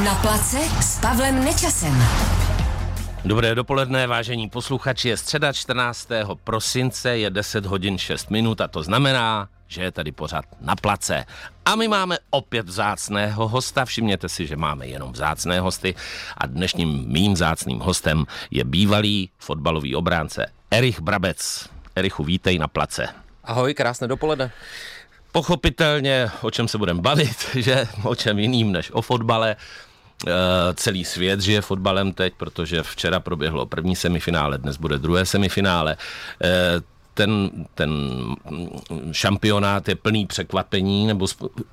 Na place s Pavlem Nečasem. Dobré dopoledne, vážení posluchači. Je středa 14. prosince, je 10 hodin 6 minut a to znamená, že je tady pořád na place. A my máme opět vzácného hosta. Všimněte si, že máme jenom vzácné hosty a dnešním mým vzácným hostem je bývalý fotbalový obránce Erich Brabec. Erichu, vítej na place. Ahoj, krásné dopoledne. Pochopitelně, o čem se budeme bavit, že o čem jiným než o fotbale. Uh, celý svět žije fotbalem teď, protože včera proběhlo první semifinále, dnes bude druhé semifinále. Uh, ten, ten šampionát je plný překvapení, nebo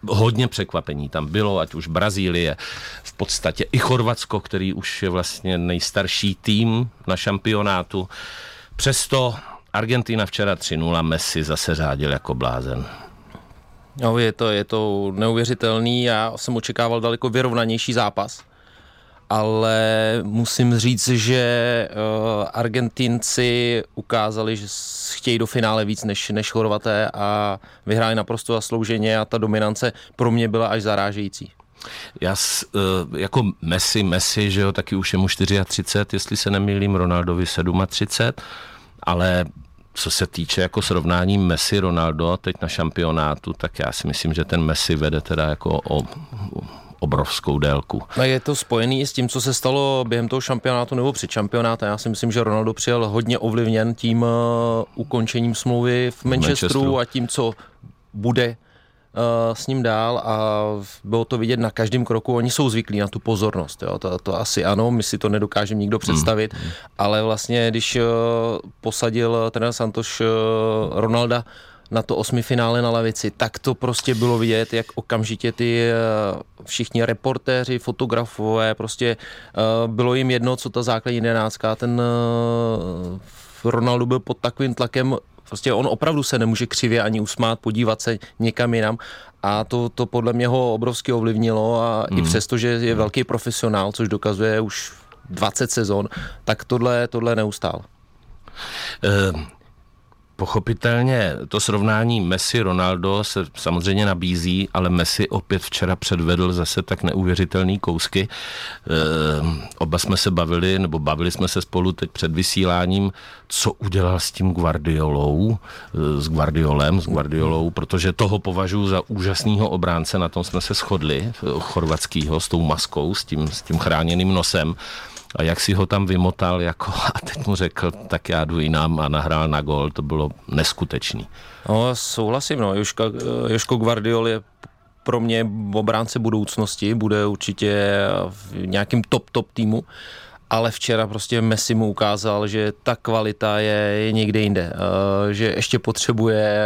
hodně překvapení tam bylo, ať už Brazílie, v podstatě i Chorvatsko, který už je vlastně nejstarší tým na šampionátu. Přesto Argentina včera 3-0, Messi zase řádil jako blázen. No, je to, je to neuvěřitelný, já jsem očekával daleko vyrovnanější zápas ale musím říct, že uh, Argentinci ukázali, že chtějí do finále víc než, než Chorvaté a vyhráli naprosto zaslouženě a ta dominance pro mě byla až zarážející. Já uh, jako Messi, Messi, že jo, taky už je mu 34, jestli se nemýlím, Ronaldovi 37, ale co se týče jako srovnání Messi Ronaldo teď na šampionátu, tak já si myslím, že ten Messi vede teda jako o, obrovskou délku. A je to spojený s tím, co se stalo během toho šampionátu nebo před šampionátem. Já si myslím, že Ronaldo přijel hodně ovlivněn tím uh, ukončením smlouvy v Manchesteru, Manchesteru. a tím, co bude s ním dál a bylo to vidět na každém kroku. Oni jsou zvyklí na tu pozornost. Jo. To, to asi ano, my si to nedokážeme nikdo představit, mm. ale vlastně, když uh, posadil trenér Santoš Ronalda na to osmifinále na lavici, tak to prostě bylo vidět, jak okamžitě ty všichni reportéři, fotografové, prostě bylo jim jedno, co ta základní jedenáctka, ten Ronaldo byl pod takovým tlakem Prostě on opravdu se nemůže křivě ani usmát, podívat se někam jinam a to, to podle mě ho obrovsky ovlivnilo a mm. i hmm. přesto, že je velký profesionál, což dokazuje už 20 sezon, tak tohle, tohle neustál. Uh Pochopitelně to srovnání Messi-Ronaldo se samozřejmě nabízí, ale Messi opět včera předvedl zase tak neuvěřitelný kousky. E, oba jsme se bavili, nebo bavili jsme se spolu teď před vysíláním, co udělal s tím Guardiolou, e, s Guardiolem, s Guardiolou, protože toho považuji za úžasného obránce, na tom jsme se shodli, chorvatskýho, s tou maskou, s tím, s tím chráněným nosem a jak si ho tam vymotal jako, a teď mu řekl, tak já jdu jinam a nahrál na gol, to bylo neskutečný. No, souhlasím, no. Joška, Joško Guardiol je pro mě obránce budoucnosti, bude určitě v nějakém top, top týmu, ale včera prostě Messi mu ukázal, že ta kvalita je, je někde jinde, eh, že ještě potřebuje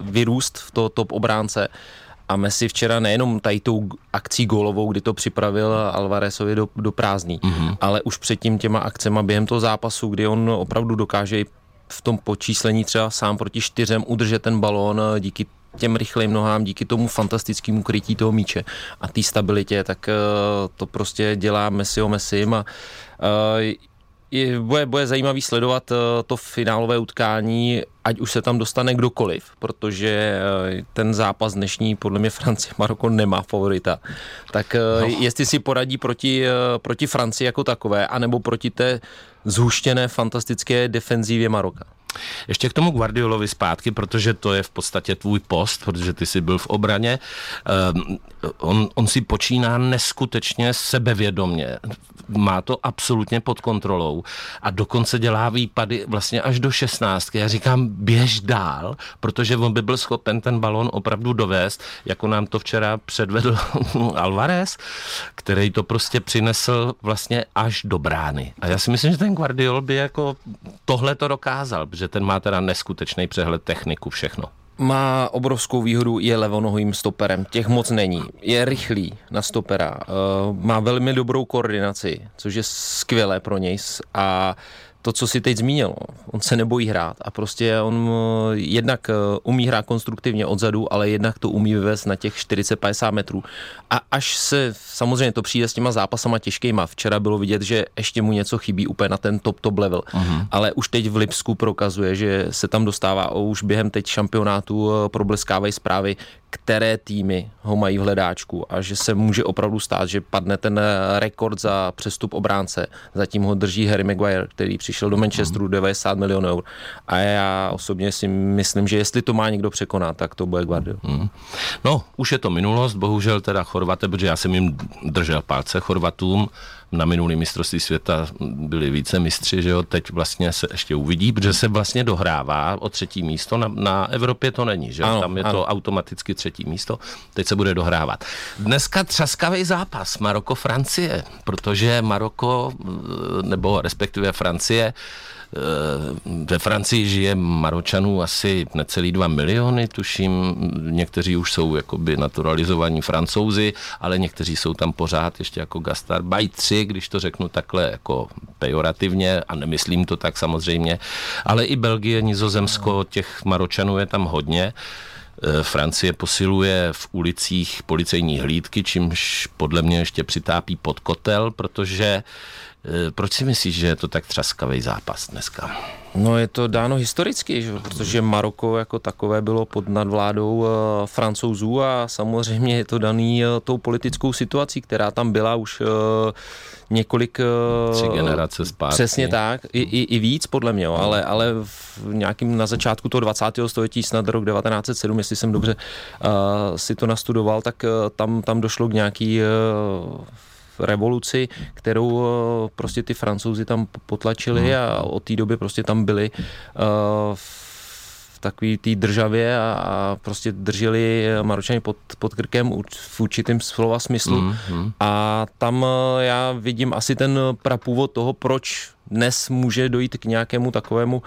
vyrůst v to top obránce a Messi včera nejenom tady tou akcí gólovou, kdy to připravil Alvarezovi do, do prázdný, mm-hmm. ale už předtím těma akcema během toho zápasu, kdy on opravdu dokáže v tom počíslení třeba sám proti čtyřem udržet ten balón díky těm rychlým nohám, díky tomu fantastickému krytí toho míče a té stabilitě, tak uh, to prostě dělá Messi o Messi a uh, je, bude, bude zajímavý sledovat uh, to finálové utkání, ať už se tam dostane kdokoliv, protože uh, ten zápas dnešní podle mě Francie Maroko nemá favorita. Tak uh, no. jestli si poradí proti, proti Francii jako takové, anebo proti té zhuštěné fantastické defenzívě Maroka. Ještě k tomu Guardiolovi zpátky, protože to je v podstatě tvůj post, protože ty jsi byl v obraně. Um, on, on si počíná neskutečně sebevědomně. Má to absolutně pod kontrolou a dokonce dělá výpady vlastně až do 16. Já říkám, běž dál, protože on by byl schopen ten balon opravdu dovést, jako nám to včera předvedl Alvarez, který to prostě přinesl vlastně až do brány. A já si myslím, že ten Guardiol by jako tohle to dokázal, protože ten má teda neskutečný přehled techniku, všechno. Má obrovskou výhodu, je levonohým stoperem, těch moc není. Je rychlý na stopera, eh, má velmi dobrou koordinaci, což je skvělé pro něj. A to, co si teď zmínil, on se nebojí hrát a prostě on eh, jednak eh, umí hrát konstruktivně odzadu, ale jednak to umí vyvést na těch 40-50 metrů. A až se, samozřejmě to přijde s těma zápasama těžkýma, včera bylo vidět, že ještě mu něco chybí úplně na ten top top level, uh-huh. ale už teď v Lipsku prokazuje, že se tam dostává, už během teď šampionátu eh, probleskávají zprávy, které týmy ho mají v hledáčku a že se může opravdu stát, že padne ten rekord za přestup obránce. Zatím ho drží Harry Maguire, který přišel do Manchesteru 90 milionů eur. A já osobně si myslím, že jestli to má někdo překonat, tak to bude Guardiola. Hmm. No, už je to minulost, bohužel teda Chorvate, protože já jsem jim držel palce Chorvatům, na minulý mistrovství světa byli více mistři, že jo, teď vlastně se ještě uvidí, protože se vlastně dohrává o třetí místo, na, na Evropě to není, že jo, tam je ano. to automaticky třetí místo, teď se bude dohrávat. Dneska třaskavý zápas Maroko-Francie, protože Maroko, nebo respektive Francie, ve Francii žije Maročanů asi necelý dva miliony, tuším. Někteří už jsou jakoby naturalizovaní francouzi, ale někteří jsou tam pořád ještě jako gastarbajtři, když to řeknu takhle jako pejorativně a nemyslím to tak samozřejmě. Ale i Belgie, Nizozemsko, těch Maročanů je tam hodně. Eh, Francie posiluje v ulicích policejní hlídky, čímž podle mě ještě přitápí pod kotel, protože Eh, proč si myslíš, že je to tak třaskavý zápas dneska? No je to dáno historicky, že? protože Maroko jako takové bylo pod nadvládou uh, francouzů a samozřejmě je to daný uh, tou politickou situací, která tam byla už několik... Tři generace zpátky. Přesně tak, i, i, i víc podle mě, jo, ale, ale v nějakým na začátku toho 20. století, snad rok 1907, jestli jsem dobře uh, si to nastudoval, tak uh, tam, tam došlo k nějaký uh, revoluci, kterou eh, prostě ty francouzi tam potlačili hmm. a od té doby prostě tam byli uh, v takový té državě a, a prostě drželi Maročany pod, pod krkem v určitém slova smyslu. Mm, mm. A tam eh, já vidím asi ten prapůvod toho, proč dnes může dojít k nějakému takovému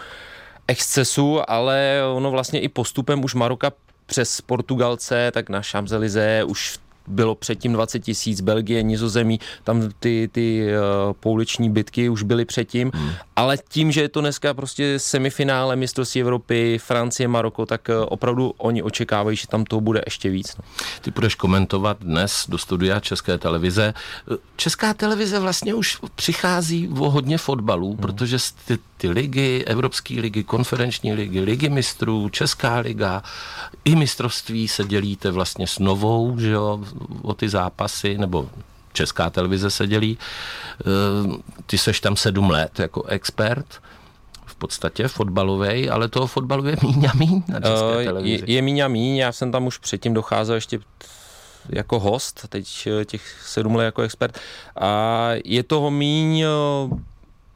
excesu, ale ono vlastně i postupem už Maroka přes Portugalce, tak na Champs-Élysées už v bylo předtím 20 tisíc, Belgie, Nizozemí, tam ty, ty uh, pouliční bitky už byly předtím, hmm. ale tím, že je to dneska prostě semifinále mistrovství Evropy, Francie, Maroko, tak uh, opravdu oni očekávají, že tam toho bude ještě víc. No. Ty budeš komentovat dnes do studia České televize. Česká televize vlastně už přichází o hodně fotbalů, hmm. protože ty, ty ligy, Evropské ligy, konferenční ligy, ligy mistrů, Česká liga, i mistrovství se dělíte vlastně s novou, že jo, o ty zápasy, nebo česká televize se dělí. Eh, ty seš tam sedm let jako expert v podstatě fotbalový, ale toho fotbalu je míň a míň na české eh, televizi. Je, je míň a míň, já jsem tam už předtím docházel ještě jako host, teď eh, těch sedm let jako expert. A je toho míň,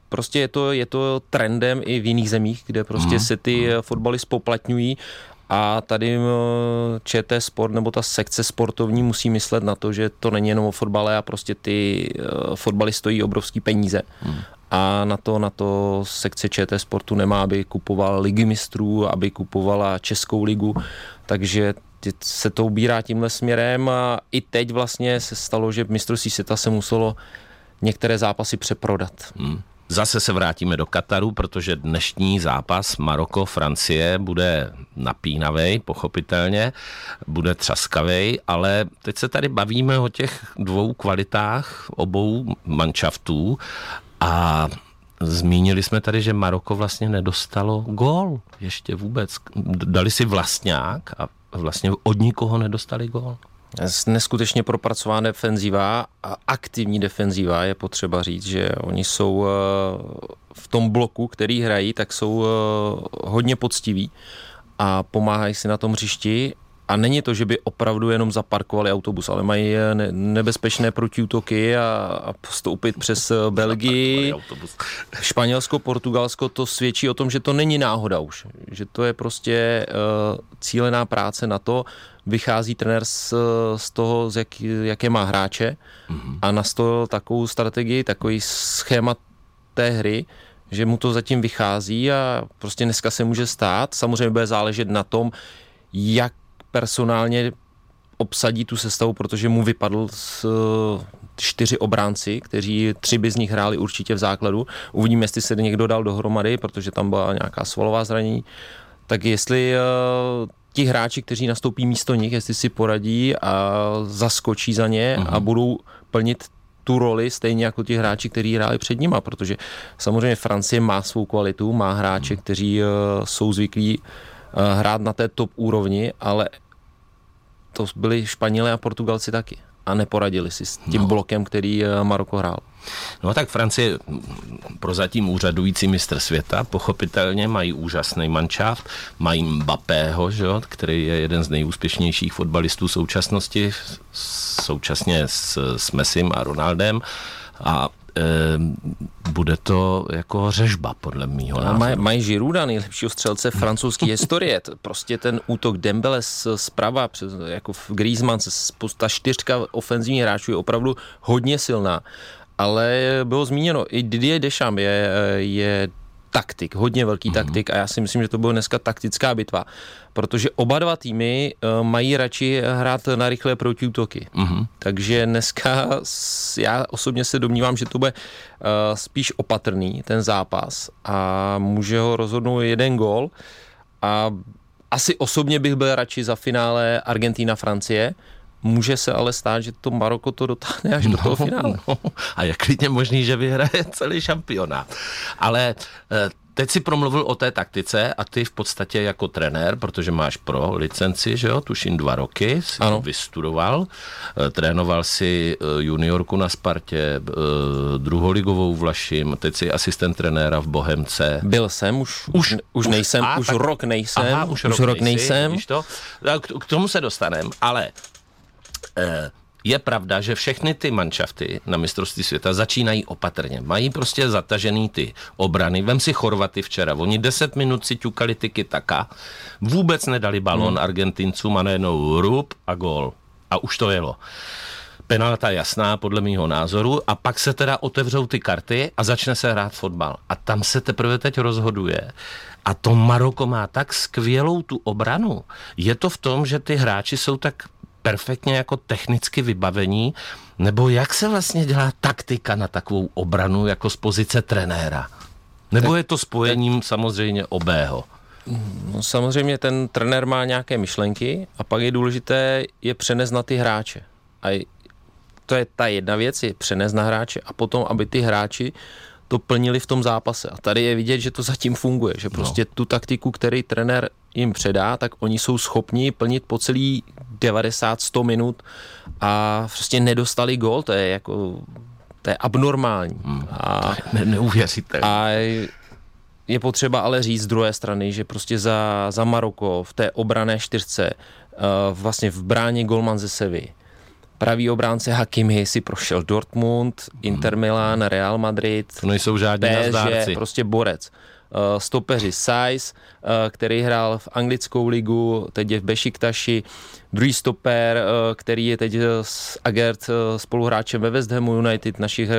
prostě je to, je to trendem i v jiných zemích, kde prostě mm. se ty mhm. fotbaly spoplatňují a tady eh, ČT Sport nebo ta sekce sportovní musí myslet na to, že to není jenom o fotbale a prostě ty eh, fotbaly stojí obrovský peníze. Hmm. A na to, na to sekce ČT Sportu nemá, aby kupoval ligy mistrů, aby kupovala Českou ligu, takže se to ubírá tímhle směrem a i teď vlastně se stalo, že mistrovství světa se muselo některé zápasy přeprodat. Hmm. Zase se vrátíme do Kataru, protože dnešní zápas Maroko-Francie bude napínavý, pochopitelně, bude třaskavý, ale teď se tady bavíme o těch dvou kvalitách obou manšaftů a Zmínili jsme tady, že Maroko vlastně nedostalo gól ještě vůbec. Dali si vlastňák a vlastně od nikoho nedostali gól neskutečně propracovaná defenziva a aktivní defenziva je potřeba říct, že oni jsou eh, v tom bloku, který hrají, tak jsou eh, hodně poctiví a pomáhají si na tom hřišti. A není to, že by opravdu jenom zaparkovali autobus, ale mají eh, nebezpečné protiútoky a, a postoupit přes Belgii, Španělsko, Portugalsko, to svědčí o tom, že to není náhoda už. Že to je prostě uh, cílená práce na to, vychází trenér z, z toho, z jak, jaké má hráče mm-hmm. a nastolil takovou strategii, takový schémat té hry, že mu to zatím vychází a prostě dneska se může stát. Samozřejmě bude záležet na tom, jak personálně obsadí tu sestavu, protože mu vypadl z čtyři obránci, kteří tři by z nich hráli určitě v základu. Uvidíme, jestli se někdo dal dohromady, protože tam byla nějaká svalová zranění. Tak jestli ti hráči, kteří nastoupí místo nich, jestli si poradí a zaskočí za ně uh-huh. a mhm. budou plnit tu roli stejně jako ti hráči, kteří hráli před nima, protože samozřejmě Francie má svou kvalitu, má hráče, mhm. kteří uh, jsou zvyklí uh, hrát na té top úrovni, ale to byli Španělé a Portugalci taky. A neporadili si s tím no. blokem, který eh, Maroko hrál. No tak Francie prozatím úřadující mistr světa, pochopitelně mají úžasný manšaft, mají Mbappého, že jo, který je jeden z nejúspěšnějších fotbalistů současnosti, současně s, s Messim a Ronaldem a bude to jako řežba, podle mýho názoru. Maj, mají Žiruda, nejlepšího střelce francouzské historie. Prostě ten útok Dembele zprava, přes, jako v Griezmann, ta čtyřka ofenzivních hráčů je opravdu hodně silná. Ale bylo zmíněno, i Didier Deschamps je, je taktik, hodně velký mm-hmm. taktik a já si myslím, že to byla dneska taktická bitva, protože oba dva týmy uh, mají radši hrát na rychlé protiútoky. Mm-hmm. Takže dneska já osobně se domnívám, že to bude uh, spíš opatrný ten zápas a může ho rozhodnout jeden gol a asi osobně bych byl radši za finále Argentina-Francie, Může se ale stát, že to Maroko to dotáhne až no, do toho finále. No, a je klidně možný, že vyhraje celý šampionát. Ale eh, teď si promluvil o té taktice a ty v podstatě jako trenér, protože máš pro licenci, že jo, tuším dva roky, jsi ano. vystudoval, eh, trénoval si eh, juniorku na Spartě, druholigovou v Lašim, teď jsi asistent trenéra v Bohemce. Byl jsem, už, už, už nejsem, a, už tak, rok nejsem, aha, už, už rok, rok nejsem. nejsem. To? K, tomu se dostaneme, ale je pravda, že všechny ty manšafty na mistrovství světa začínají opatrně. Mají prostě zatažený ty obrany. Vem si Chorvaty včera. Oni 10 minut si ťukali tyky taka, vůbec nedali balon hmm. Argentincům a najednou rub a gol. A už to jelo. Penalta jasná podle mýho názoru a pak se teda otevřou ty karty a začne se hrát fotbal. A tam se teprve teď rozhoduje. A to Maroko má tak skvělou tu obranu. Je to v tom, že ty hráči jsou tak perfektně jako technicky vybavení, nebo jak se vlastně dělá taktika na takovou obranu jako z pozice trenéra? Nebo je to spojením samozřejmě obého? No, samozřejmě ten trenér má nějaké myšlenky a pak je důležité je přenést na ty hráče. A to je ta jedna věc, je přenést na hráče a potom, aby ty hráči to plnili v tom zápase. A tady je vidět, že to zatím funguje, že prostě no. tu taktiku, který trenér jim předá, tak oni jsou schopni plnit po celý 90-100 minut a prostě nedostali gol, to je jako to je abnormální. Hmm, a, to je neuvěřitelné. A je potřeba ale říct z druhé strany, že prostě za, za Maroko v té obrané čtyřce uh, vlastně v bráně Golman ze Sevy pravý obránce Hakimi si prošel Dortmund, Inter Milan, Real Madrid, to nejsou žádní PSG, prostě borec. Uh, stopeři Saiz, uh, který hrál v anglickou ligu, teď je v Bešiktaši, druhý stoper, uh, který je teď s Agert spoluhráčem ve West Hamu United, našich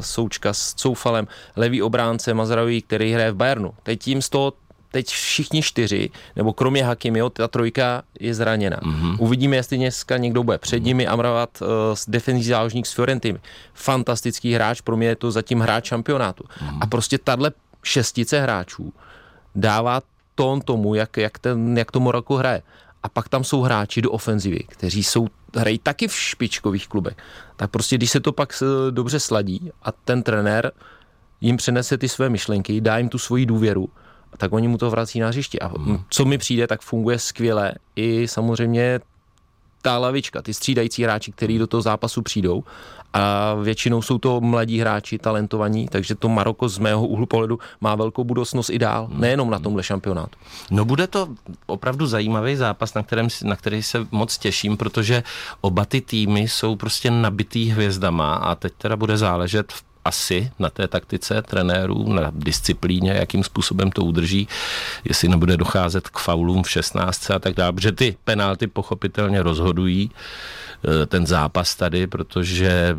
součka s Coufalem, levý obránce Mazraoui, který hraje v Bayernu. Teď tím z toho teď všichni čtyři, nebo kromě Hakimiho, ta trojka je zraněna. Mm-hmm. Uvidíme, jestli dneska někdo bude před nimi. Amravat uh, defenzivní záložník s Fiorentým. Fantastický hráč, pro mě je to zatím hráč šampionátu. Mm-hmm. A prostě tahle šestice hráčů dává tón tomu, jak, jak, ten, jak to Morako hraje. A pak tam jsou hráči do ofenzivy, kteří jsou, hrají taky v špičkových klubech. Tak prostě, když se to pak eh, dobře sladí a ten trenér jim přenese ty své myšlenky, dá jim tu svoji důvěru, tak oni mu to vrací na hřišti. A hmm. co mi přijde, tak funguje skvěle i samozřejmě ta lavička, ty střídající hráči, kteří do toho zápasu přijdou a většinou jsou to mladí hráči, talentovaní, takže to Maroko z mého úhlu pohledu má velkou budoucnost i dál, hmm. nejenom na tomhle šampionátu. No bude to opravdu zajímavý zápas, na, kterém, na který se moc těším, protože oba ty týmy jsou prostě nabitý hvězdama a teď teda bude záležet v asi na té taktice trenérů, na disciplíně, jakým způsobem to udrží, jestli nebude docházet k faulům v 16 a tak dále, protože ty penalty pochopitelně rozhodují eh, ten zápas tady, protože eh,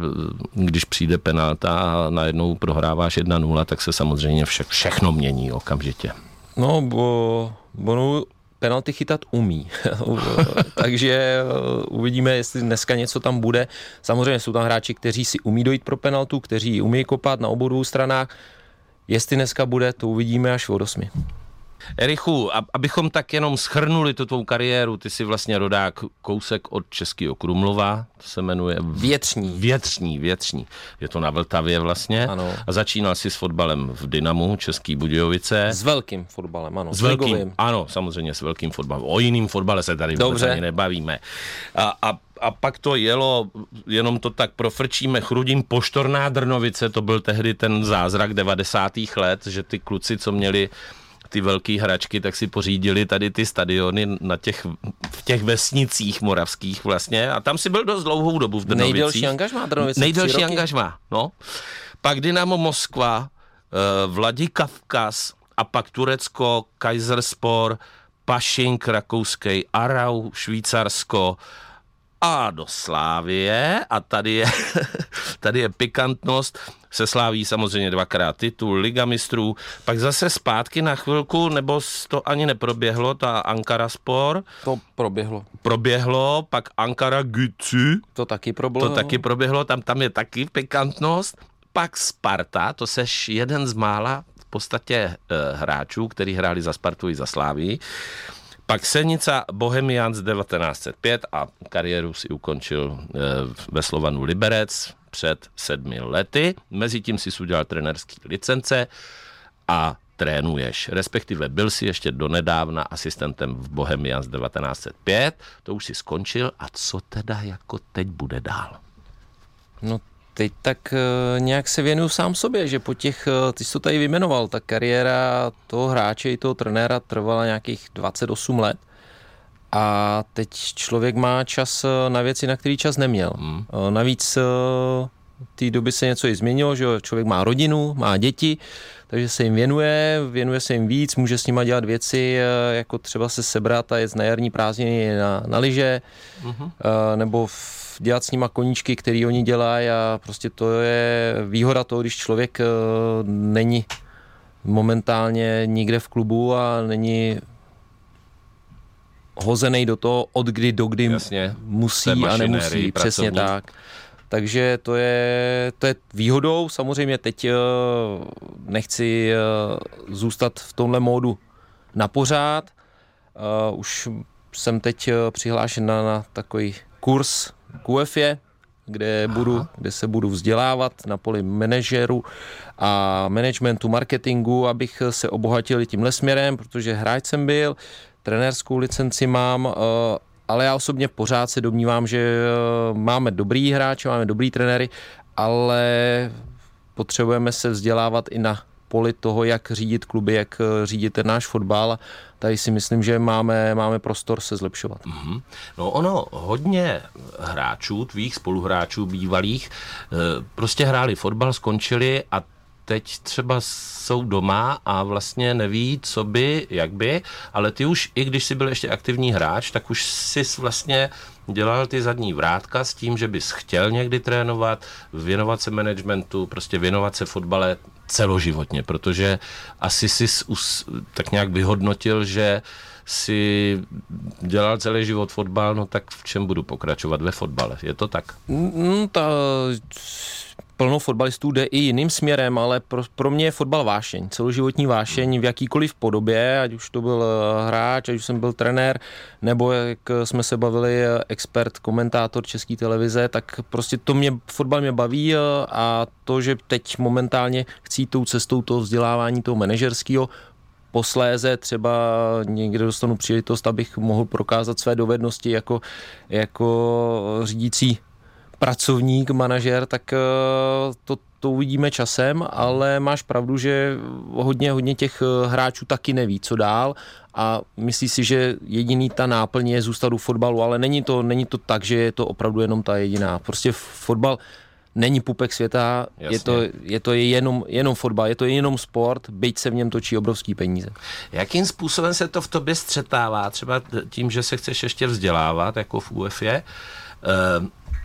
když přijde penalta a najednou prohráváš 1-0, tak se samozřejmě vše, všechno mění okamžitě. No, bo, bo penalty chytat umí. Takže eh, uvidíme, jestli dneska něco tam bude. Samozřejmě jsou tam hráči, kteří si umí dojít pro penaltu, kteří umí kopat na obou dvou stranách. Jestli dneska bude, to uvidíme až od osmi. Erichu, abychom tak jenom schrnuli tu tvou kariéru, ty jsi vlastně rodák kousek od Českého Krumlova, to se jmenuje... Větřní. Větřní, větřní. Je to na Vltavě vlastně. Ano. A začínal si s fotbalem v Dynamu, Český Budějovice. S velkým fotbalem, ano. S velkým, ano, samozřejmě s velkým fotbalem. O jiným fotbale se tady Dobře. vůbec ani nebavíme. A, a a pak to jelo, jenom to tak profrčíme, Chrudím Poštorná Drnovice, to byl tehdy ten zázrak 90. let, že ty kluci, co měli ty velké hračky, tak si pořídili tady ty stadiony na těch, v těch vesnicích moravských vlastně a tam si byl dost dlouhou dobu v Drnovicích. Nejdelší angažmá Drnovice? Nejdelší angažmá, no. Pak Dynamo Moskva, uh, Vladikavkaz a pak Turecko, Kaiserspor, Pašink rakouský, Arau Švýcarsko, a do Slávie a tady je, tady je pikantnost, se sláví samozřejmě dvakrát titul Liga mistrů, pak zase zpátky na chvilku, nebo to ani neproběhlo, ta Ankara Spor. To proběhlo. Proběhlo, pak Ankara Gücü. To taky proběhlo. To taky proběhlo, tam, tam je taky pikantnost. Pak Sparta, to seš jeden z mála v podstatě e, hráčů, který hráli za Spartu i za Slávii. Pak Senica Bohemians 1905 a kariéru si ukončil e, ve Slovanu Liberec před sedmi lety. Mezitím si udělal trenerský licence a trénuješ, respektive byl si ještě donedávna asistentem v Bohemians 1905, to už si skončil a co teda jako teď bude dál? No teď tak uh, nějak se věnuju sám sobě, že po těch, uh, ty jsi to tady vyjmenoval, ta kariéra toho hráče i toho trenéra trvala nějakých 28 let a teď člověk má čas eh, na věci, na který čas neměl. Hmm. Navíc té doby se něco i změnilo, že člověk má rodinu, má děti, takže se jim věnuje, věnuje se jim víc, může s nima dělat věci, jako třeba se sebrat a jet na jarní prázdniny na, na lyže, uh-huh. nebo v dělat s nima koníčky, který oni dělají a prostě to je výhoda toho, když člověk eh, není momentálně nikde v klubu a není hozený do toho, od kdy do kdy Jasně, musí a nemusí. Přesně tak. Takže to je, to je výhodou. Samozřejmě teď eh, nechci eh, zůstat v tomhle módu na pořád. Už jsem teď přihlášen na, na takový kurz UEFě, kde, budu, kde se budu vzdělávat na poli manažeru a managementu, marketingu, abych se obohatil tímhle směrem, protože hráč jsem byl, trenérskou licenci mám, eh, ale já osobně pořád se domnívám, že eh, máme dobrý hráče, máme dobrý trenéry, ale potřebujeme se vzdělávat i na poli toho, jak řídit kluby, jak eh, řídit ten náš fotbal. Tady si myslím, že máme, máme prostor se zlepšovat. Mm-hmm. No ono, hodně hráčů, tvých spoluhráčů bývalých, prostě hráli fotbal, skončili a teď třeba jsou doma a vlastně neví, co by, jak by, ale ty už, i když jsi byl ještě aktivní hráč, tak už jsi vlastně dělal ty zadní vrátka s tím, že bys chtěl někdy trénovat, věnovat se managementu, prostě věnovat se fotbale celoživotně, protože asi jsi tak nějak vyhodnotil, že si dělal celý život fotbal, no tak v čem budu pokračovat ve fotbale? Je to tak? Mm, ta plno fotbalistů jde i jiným směrem, ale pro, pro mě je fotbal vášeň, celoživotní vášeň v jakýkoliv podobě, ať už to byl eh, hráč, ať už jsem byl trenér, nebo jak jsme se bavili, eh, expert, komentátor České televize, tak prostě to mě, fotbal mě baví eh, a to, že teď momentálně chci tou cestou toho vzdělávání, toho manažerského, posléze třeba někde dostanu příležitost, abych mohl prokázat své dovednosti jako, jako řídící pracovník, manažer, tak eh, to, to uvidíme časem, ale máš pravdu, že hodně, hodně těch eh, hráčů taky neví, co dál a myslí si, že jediný ta náplň je zůstat u fotbalu, ale není to, není to tak, že je to opravdu jenom ta jediná. Prostě fotbal není pupek světa, je to, je to jenom, jenom fotbal, je to jenom sport, byť se v něm točí obrovský peníze. Jakým způsobem se to v tobě střetává? Třeba tím, že se chceš ještě vzdělávat, jako v UEFě,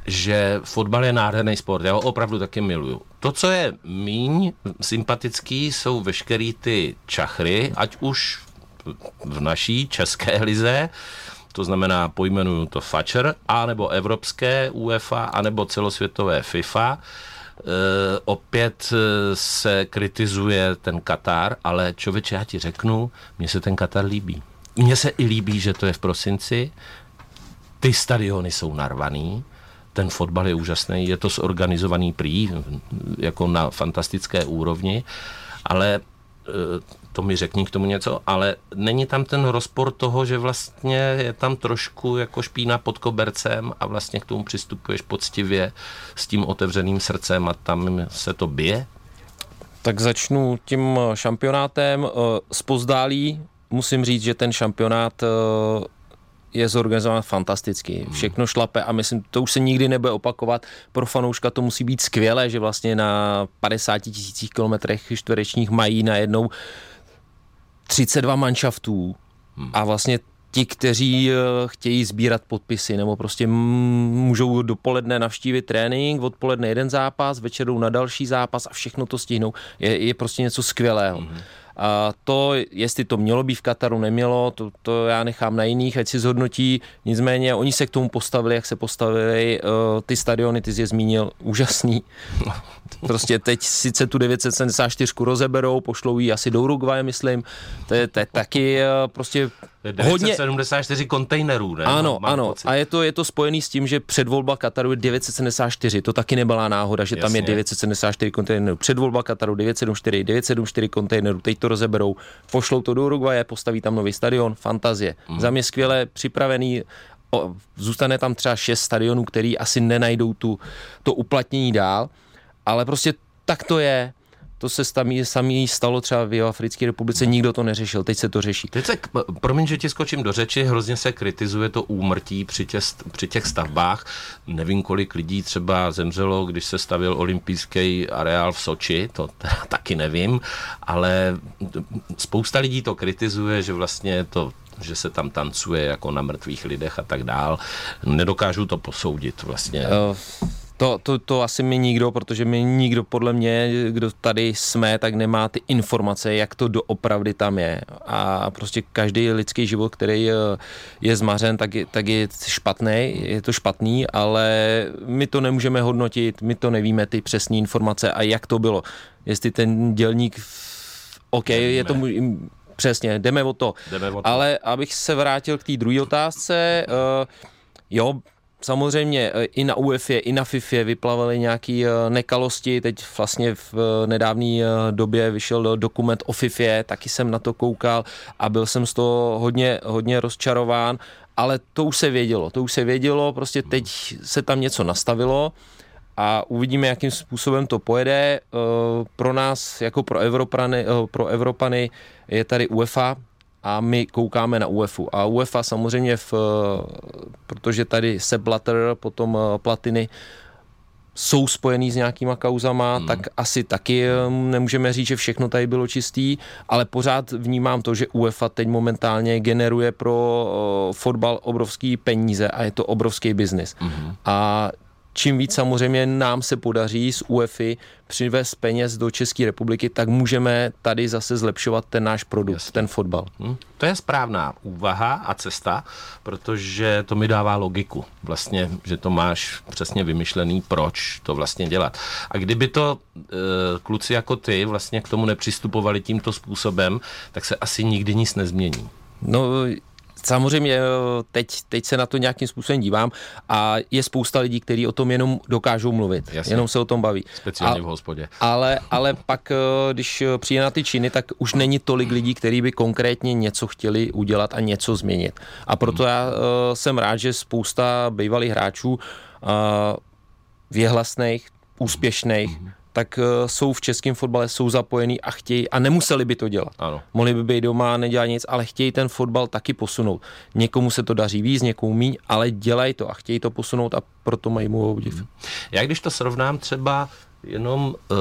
že fotbal je nádherný sport, já ho opravdu taky miluju. To, co je míň sympatický, jsou veškerý ty čachry, ať už v naší české lize, to znamená pojmenuju to FAČR, anebo evropské UEFA, anebo celosvětové FIFA, opět se kritizuje ten Katar, ale člověče, já ti řeknu, mně se ten Katar líbí. Mně se i líbí, že to je v prosinci, ty stadiony jsou narvaný, ten fotbal je úžasný, je to zorganizovaný prý, jako na fantastické úrovni, ale Eh, to mi řekni k tomu něco, ale není tam ten rozpor toho, že vlastně je tam trošku jako špína pod kobercem a vlastně k tomu přistupuješ poctivě s tím otevřeným srdcem a tam se to bije? Tak začnu tím šampionátem. Spozdálí eh, musím říct, že ten šampionát eh, je zorganizován fantasticky. Hmm. Všechno šlape a myslím, to už se nikdy nebude opakovat. Pro fanouška to musí být skvělé, že vlastně na 50 tisících kilometrech čtverečních mají najednou 32 manšaftů hmm. a vlastně ti, kteří eh, chtějí sbírat podpisy, nebo prostě můžou dopoledne navštívit trénink, odpoledne jeden zápas, večer na další zápas a všechno to stihnou, je, je prostě něco skvělého. Mm-hmm. A to, jestli to mělo být v Kataru, nemělo, to, to já nechám na jiných, ať si zhodnotí. Nicméně oni se k tomu postavili, jak se postavili. Ty stadiony, ty jsi je zmínil, úžasný. Prostě teď sice tu 974 rozeberou, pošlou ji asi do Uruguay, myslím. To je, to je taky prostě 974 hodně... kontejnerů, ne? Ano, mám, ano. Pocit. A je to, je to spojený s tím, že předvolba Kataru je 974. To taky nebyla náhoda, že Jasně. tam je 974 kontejnerů. Předvolba Kataru 974, 974 kontejnerů. Teď to rozeberou, pošlou to do Uruguaye, postaví tam nový stadion. Fantazie. Mm. Za mě skvěle připravený o, zůstane tam třeba šest stadionů, který asi nenajdou tu, to uplatnění dál, ale prostě tak to je to se sami, sami stalo třeba v Africké republice, nikdo to neřešil, teď se to řeší. Teď se, promiň, že ti skočím do řeči, hrozně se kritizuje to úmrtí při těch, při těch stavbách. Nevím, kolik lidí třeba zemřelo, když se stavil olympijský areál v Soči, to teda taky nevím, ale spousta lidí to kritizuje, že vlastně to že se tam tancuje jako na mrtvých lidech a tak dál. Nedokážu to posoudit vlastně. Uh to, to, to asi mi nikdo, protože mi nikdo podle mě, kdo tady jsme, tak nemá ty informace, jak to doopravdy tam je. A prostě každý lidský život, který je zmařen, tak je, tak je špatný, je to špatný, ale my to nemůžeme hodnotit, my to nevíme, ty přesné informace a jak to bylo. Jestli ten dělník, OK, je to přesně, jdeme o to. Jdeme o to. Ale abych se vrátil k té druhé otázce, uh, jo, Samozřejmě e, i na UEFA, i na FIFA vyplavaly nějaké e, nekalosti. Teď vlastně v e, nedávné době vyšel dokument o FIFA, taky jsem na to koukal a byl jsem z toho hodně, hodně rozčarován, ale to už se vědělo. To už se vědělo, prostě teď se tam něco nastavilo a uvidíme, jakým způsobem to pojede. Pro nás, jako pro Evropany, pro Evropany je tady UEFA, a my koukáme na UEFu. A UEFA samozřejmě, v, protože tady se Blatter, potom eh, Platiny, jsou spojený s nějakýma kauzama, hmm. tak asi taky eh, nemůžeme říct, že všechno tady bylo čistý, ale pořád vnímám to, že UEFA teď momentálně generuje pro fotbal obrovský peníze a je to obrovský biznis. Hmm. A čím víc samozřejmě nám se podaří z UEFI přivést peněz do České republiky, tak můžeme tady zase zlepšovat ten náš produkt, Jasně. ten fotbal. Hmm. To je správná úvaha a cesta, protože to mi dává logiku. Vlastně, že to máš přesně vymyšlený, proč to vlastně dělat. A kdyby to e, kluci jako ty vlastně k tomu nepřistupovali tímto způsobem, tak se asi nikdy nic nezmění. No, samozřejmě eh, teď, teď se na to nějakým způsobem dívám a je spousta lidí, kteří o tom jenom dokážou mluvit, Jasně. jenom se o tom baví. Speciálně a, v hospodě. Ale, ale pak, eh, když přijde na ty činy, tak už není tolik lidí, kteří by konkrétně něco chtěli udělat a něco změnit. A proto hmm. já uh, jsem rád, že spousta bývalých hráčů uh, věhlasných, úspěšných, hmm tak uh, jsou v českém fotbale, jsou zapojení a chtějí, a nemuseli by to dělat. Ano. Mohli by být doma, nedělat nic, ale chtějí ten fotbal taky posunout. Někomu se to daří víc, někomu míň, ale dělají to a chtějí to posunout a proto mají mu obdiv. Hmm. Já když to srovnám třeba jenom uh,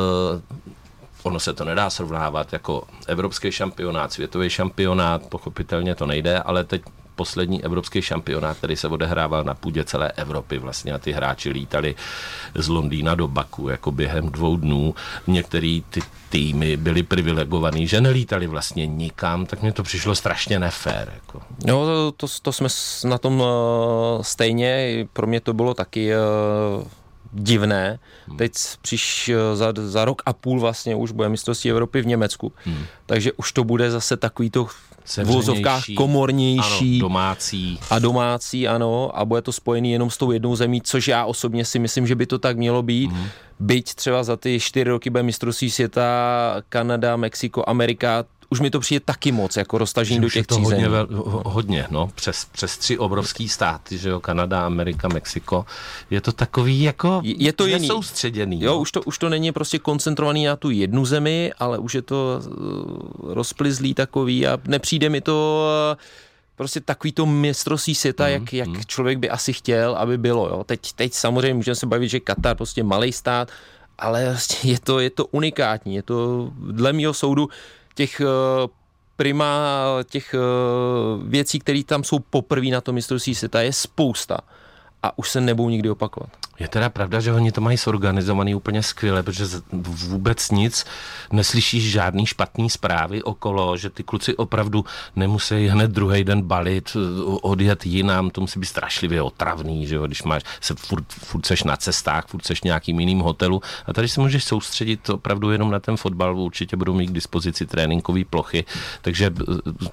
ono se to nedá srovnávat jako evropský šampionát, světový šampionát, pochopitelně to nejde, ale teď poslední evropský šampionát, který se odehrával na půdě celé Evropy vlastně a ty hráči lítali z Londýna do Baku jako během dvou dnů. Některý ty týmy byli privilegovaný, že nelítali vlastně nikam, tak mě to přišlo strašně nefér. Jako. No, to, to, to jsme na tom uh, stejně, pro mě to bylo taky uh, divné. Hmm. Teď přiš za, za rok a půl vlastně už bude mistrovství Evropy v Německu. Hmm. Takže už to bude zase takový to v vozovkách komornější. Ano, domácí. A domácí, ano. A bude to spojený jenom s tou jednou zemí, což já osobně si myslím, že by to tak mělo být. Hmm. Byť třeba za ty čtyři roky bude mistrovství světa Kanada, Mexiko, Amerika, už mi to přijde taky moc, jako roztažení do těch to hodně, vel, hodně, no, přes, přes tři obrovský státy, že jo, Kanada, Amerika, Mexiko, je to takový jako je to jiný. soustředěný. Jo, no. už to, už to není prostě koncentrovaný na tu jednu zemi, ale už je to uh, rozplizlý takový a nepřijde mi to uh, prostě takový to mistrovství světa, mm, jak, jak mm. člověk by asi chtěl, aby bylo. Jo. Teď, teď samozřejmě můžeme se bavit, že Katar prostě malý stát, ale vlastně je to, je to unikátní. Je to dle mého soudu těch eh, prima, těch eh, věcí, které tam jsou poprvé na tom mistrovství světa, je spousta a už se nebudou nikdy opakovat. Je teda pravda, že oni to mají zorganizovaný úplně skvěle, protože vůbec nic neslyšíš žádný špatný zprávy okolo, že ty kluci opravdu nemusí hned druhý den balit, odjet jinam, to musí být strašlivě otravný, že jo, když máš, se furt, furt seš na cestách, furt seš nějakým jiným hotelu a tady se můžeš soustředit opravdu jenom na ten fotbal, určitě budou mít k dispozici tréninkové plochy, takže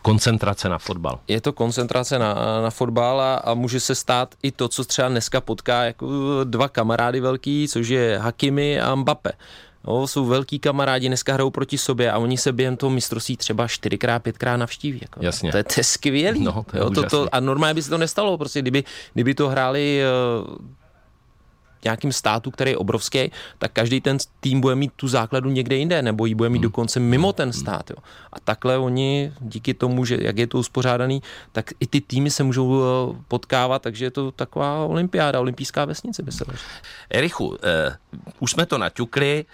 koncentrace na fotbal. Je to koncentrace na, na fotbal a, a může se stát i to, co třeba dneska potká jako dva kamarády velký, což je Hakimi a Mbappe. No, jsou velký kamarádi, dneska hrajou proti sobě a oni se během toho mistrovství třeba čtyřikrát, pětkrát navštíví. Jako. Jasně. To, je, to je skvělý. No, to je jo, to, to, a normálně by se to nestalo, prostě kdyby, kdyby to hráli uh, nějakým státu, který je obrovský, tak každý ten tým bude mít tu základu někde jinde, nebo ji bude mít hmm. dokonce mimo ten hmm. stát. Jo. A takhle oni, díky tomu, že jak je to uspořádaný, tak i ty týmy se můžou eh, potkávat, takže je to taková olympiáda, olympijská vesnice by se Erichu, eh, už jsme to naťukli,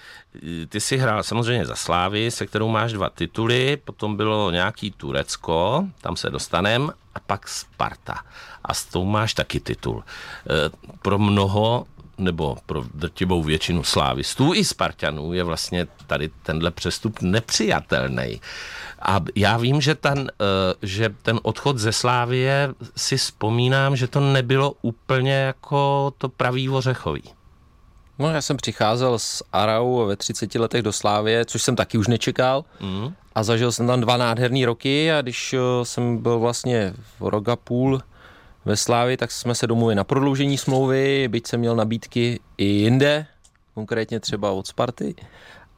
ty jsi hrál samozřejmě za Slávy, se kterou máš dva tituly, potom bylo nějaký Turecko, tam se dostanem, a pak Sparta. A s tou máš taky titul. Eh, pro mnoho nebo pro drtivou většinu slávistů i Spartanů je vlastně tady tenhle přestup nepřijatelný. A já vím, že ten, eh, že ten odchod ze Slávie si vzpomínám, že to nebylo úplně jako to pravý ořechový. No, já jsem přicházel z Arau ve 30 letech do Slávie, což jsem taky už nečekal. Mm. A zažil jsem tam dva nádherné roky a když eh, jsem byl vlastně v rok a půl ve Slávi, tak jsme se domluvili na prodloužení smlouvy, byť jsem měl nabídky i jinde, konkrétně třeba od Sparty,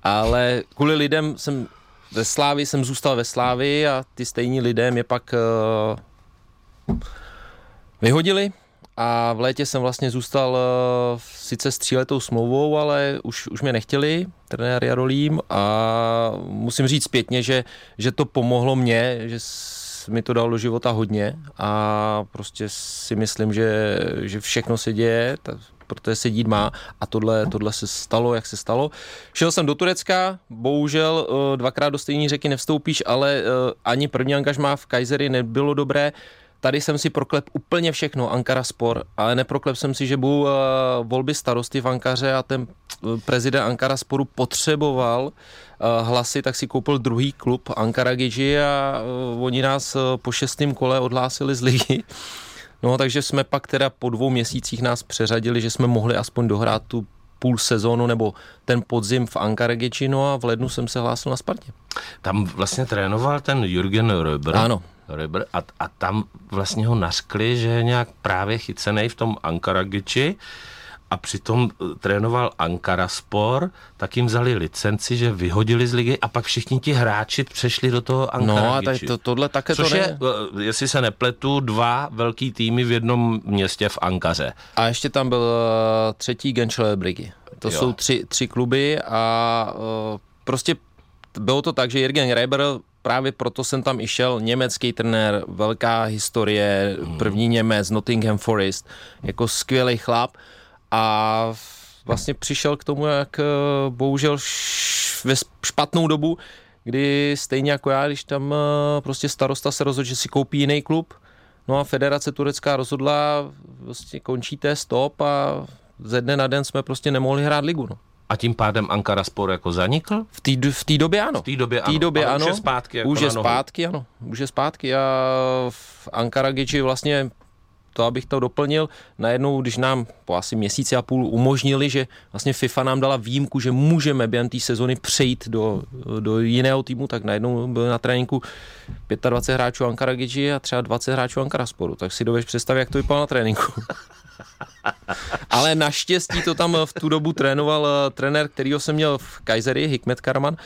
ale kvůli lidem jsem ve Slávi jsem zůstal ve Slávi a ty stejní lidé mě pak uh, vyhodili. A v létě jsem vlastně zůstal uh, sice s tříletou smlouvou, ale už, už mě nechtěli, trenér Jarolím. A musím říct zpětně, že, že to pomohlo mě, že mi to dalo do života hodně a prostě si myslím, že, že všechno se děje, tak, protože se dít má a tohle, tohle se stalo, jak se stalo. Šel jsem do Turecka, bohužel eh, dvakrát do stejné řeky nevstoupíš, ale eh, ani první angažmá v Kaisery nebylo dobré. Tady jsem si proklep úplně všechno, Ankara Spor, ale neproklep jsem si, že budou uh, volby starosty v Ankaře a ten prezident Ankara Sporu potřeboval uh, hlasy, tak si koupil druhý klub Ankara Gigi a uh, oni nás uh, po šestém kole odhlásili z ligy. No takže jsme pak teda po dvou měsících nás přeřadili, že jsme mohli aspoň dohrát tu půl sezónu nebo ten podzim v Ankara Gigi, no a v lednu jsem se hlásil na Spartě. Tam vlastně trénoval ten Jürgen Röber. Ano. Röber a, a tam vlastně ho nařkli, že je nějak právě chycený v tom Ankara Gigi a přitom eh, trénoval Ankara Spor, tak jim vzali licenci, že vyhodili z ligy a pak všichni ti hráči přešli do toho Ankara No a tady to, tohle také Což to je, ne... jestli se nepletu, dva velký týmy v jednom městě v Ankaře. A ještě tam byl uh, třetí Genčele Brigy. To jo. jsou tři, tři kluby a uh, prostě bylo to tak, že Jürgen Reiber právě proto jsem tam i šel, německý trenér, velká historie, hmm. první Němec, Nottingham Forest, jako skvělý chlap a vlastně přišel k tomu, jak eh, bohužel ve špatnou dobu, kdy stejně jako já, když tam eh, prostě starosta se rozhodl, že si koupí jiný klub, no a federace turecká rozhodla, vlastně končíte, stop a ze dne na den jsme prostě nemohli hrát ligu. No. A tím pádem Ankara Spor jako zanikl? V té v době ano. V té době, ano. době ano. Už je zpátky. Jako už je zpátky, ano. Už je zpátky a v Ankara Gigi vlastně to, abych to doplnil, najednou, když nám po asi měsíci a půl umožnili, že vlastně FIFA nám dala výjimku, že můžeme během té sezony přejít do, do jiného týmu, tak najednou byl na tréninku 25 hráčů Ankara Gigi a třeba 20 hráčů Ankara Sporu. Tak si dovedeš představit, jak to vypadalo na tréninku. Ale naštěstí to tam v tu dobu trénoval eh, trenér, kterýho jsem měl v Kaisery, Hikmet Karman,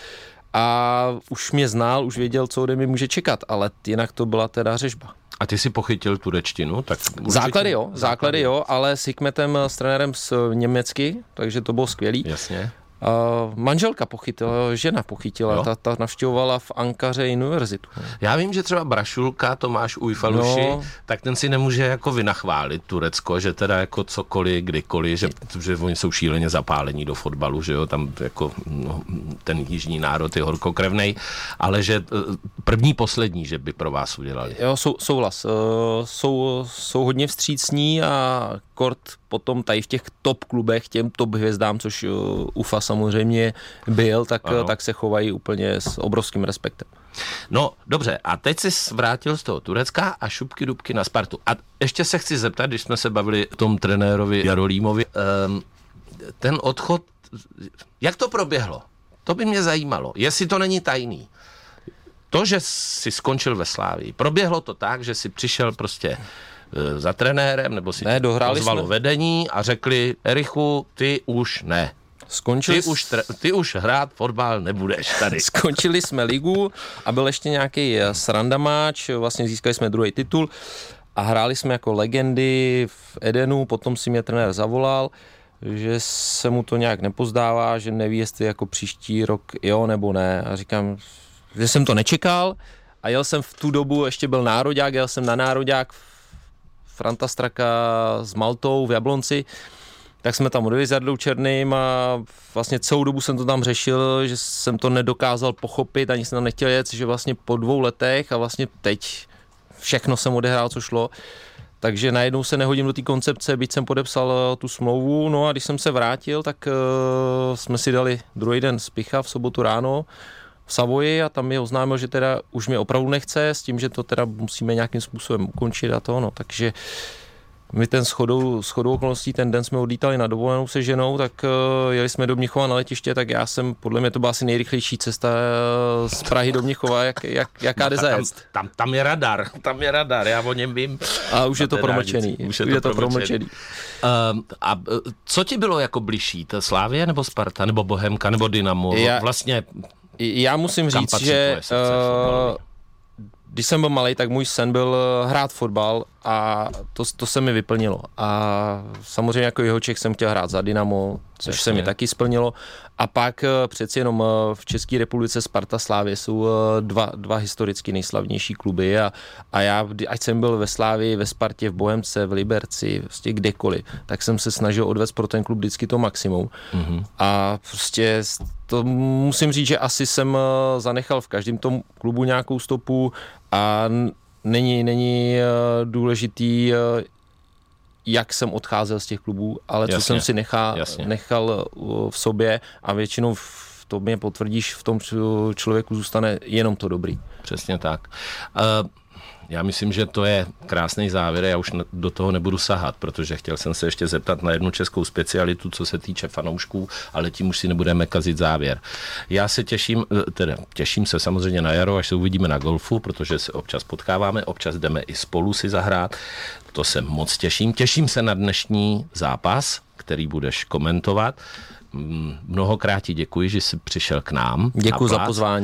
a už mě znal, už věděl, co ode mě může čekat, ale jinak to byla teda řežba. A ty si pochytil turečtinu? Tak určitě... Základy jo, základy jo, ale s Hikmetem, s trenérem z Německy, takže to bylo skvělý. Jasně. Uh, manželka pochytila, žena pochytila, ta, ta navštěvovala v Ankaře univerzitu. Já vím, že třeba Brašulka, Tomáš Ujfaluši, no. tak ten si nemůže jako vynachválit Turecko, že teda jako cokoliv, kdykoliv, že, že oni jsou šíleně zapálení do fotbalu, že jo, tam jako no, ten jižní národ je horkokrevnej, ale že eh, první, poslední, že by pro vás udělali. Jo, sou, souhlas. Uh, jsou, jsou hodně vstřícní a kort potom tady v těch top klubech, těm top hvězdám, což uh, UFA samozřejmě byl, tak, tak se chovají úplně s obrovským respektem. No dobře, a teď jsi vrátil z toho Turecka a šupky dubky na Spartu. A ještě se chci zeptat, když jsme se bavili o tom trenérovi Jarolímovi, um, ten odchod, jak to proběhlo? To by mě zajímalo, jestli to není tajný. To, že jsi skončil ve Slávii, proběhlo to tak, že jsi přišel prostě za trenérem, nebo si ne, pozvalo jsme. vedení a řekli, Erichu, ty už ne. Skončili ty, už, ty už hrát fotbal nebudeš tady. Skončili jsme ligu a byl ještě nějaký srandamáč, vlastně získali jsme druhý titul a hráli jsme jako legendy v Edenu, potom si mě trenér zavolal, že se mu to nějak nepozdává, že neví, jestli jako příští rok jo nebo ne. A říkám, že jsem to nečekal a jel jsem v tu dobu, ještě byl nároďák, jel jsem na nároďák Franta Straka s Maltou v Jablonci tak jsme tam odjeli s Jardou Černým a vlastně celou dobu jsem to tam řešil, že jsem to nedokázal pochopit, ani jsem tam nechtěl jet, že vlastně po dvou letech a vlastně teď všechno jsem odehrál, co šlo, takže najednou se nehodím do té koncepce, byť jsem podepsal eh, tu smlouvu, no a když jsem se vrátil, tak uh, jsme si dali druhý den spicha v sobotu ráno v Savoji a tam mi oznámil, že teda už mě opravdu nechce, s tím, že to teda musíme nějakým způsobem ukončit a to, no, takže my ten shodou, shodou okolností ten den jsme odlítali na dovolenou se ženou, tak uh, jeli jsme do Mnichova na letiště, tak já jsem, podle mě to byla asi nejrychlejší cesta uh, z Prahy do Mnichova, jak, jak, jaká jde Tam, tam, tam, je radar, tam je radar, já o něm vím. A už je to promlčený. Už je, už je to promlčený. Uh, a co ti bylo jako bližší, ta Slávě nebo Sparta, nebo Bohemka, nebo Dynamo? Já, vlastně já musím říct, že uh, když jsem byl malý, tak můj sen byl hrát fotbal a to, to se mi vyplnilo. A samozřejmě jako jeho Čech jsem chtěl hrát za Dynamo, což Jasně. se mi taky splnilo. A pak eh, přeci jenom eh, v České republice Sparta Slávě jsou eh, dva, dva historicky nejslavnější kluby a, a já, ať jsem byl ve Slávii, ve Spartě, v Bohemce, v Liberci, prostě kdekoliv, tak jsem se snažil odvést pro ten klub vždycky to maximum. Mm-hmm. A prostě to musím říct, že asi jsem zanechal v každém tom klubu nějakou stopu a není, není důležitý, jak jsem odcházel z těch klubů, ale jasně, co jsem si nechal, nechal uh, v sobě a většinou v to mě potvrdíš, v tom člověku zůstane jenom to dobrý. Přesně tak. Uh, já myslím, že to je krásný závěr, já už do toho nebudu sahat, protože chtěl jsem se ještě zeptat na jednu českou specialitu, co se týče fanoušků, ale tím už si nebudeme kazit závěr. Já se těším, eh, teda těším se samozřejmě na jaro, až se uvidíme na golfu, protože se občas potkáváme, občas jdeme i spolu si zahrát. To se moc těším. Těším se na dnešní zápas, který budeš komentovat. Mm, mnohokrát ti děkuji, že jsi přišel k nám. Děkuji za pozvání.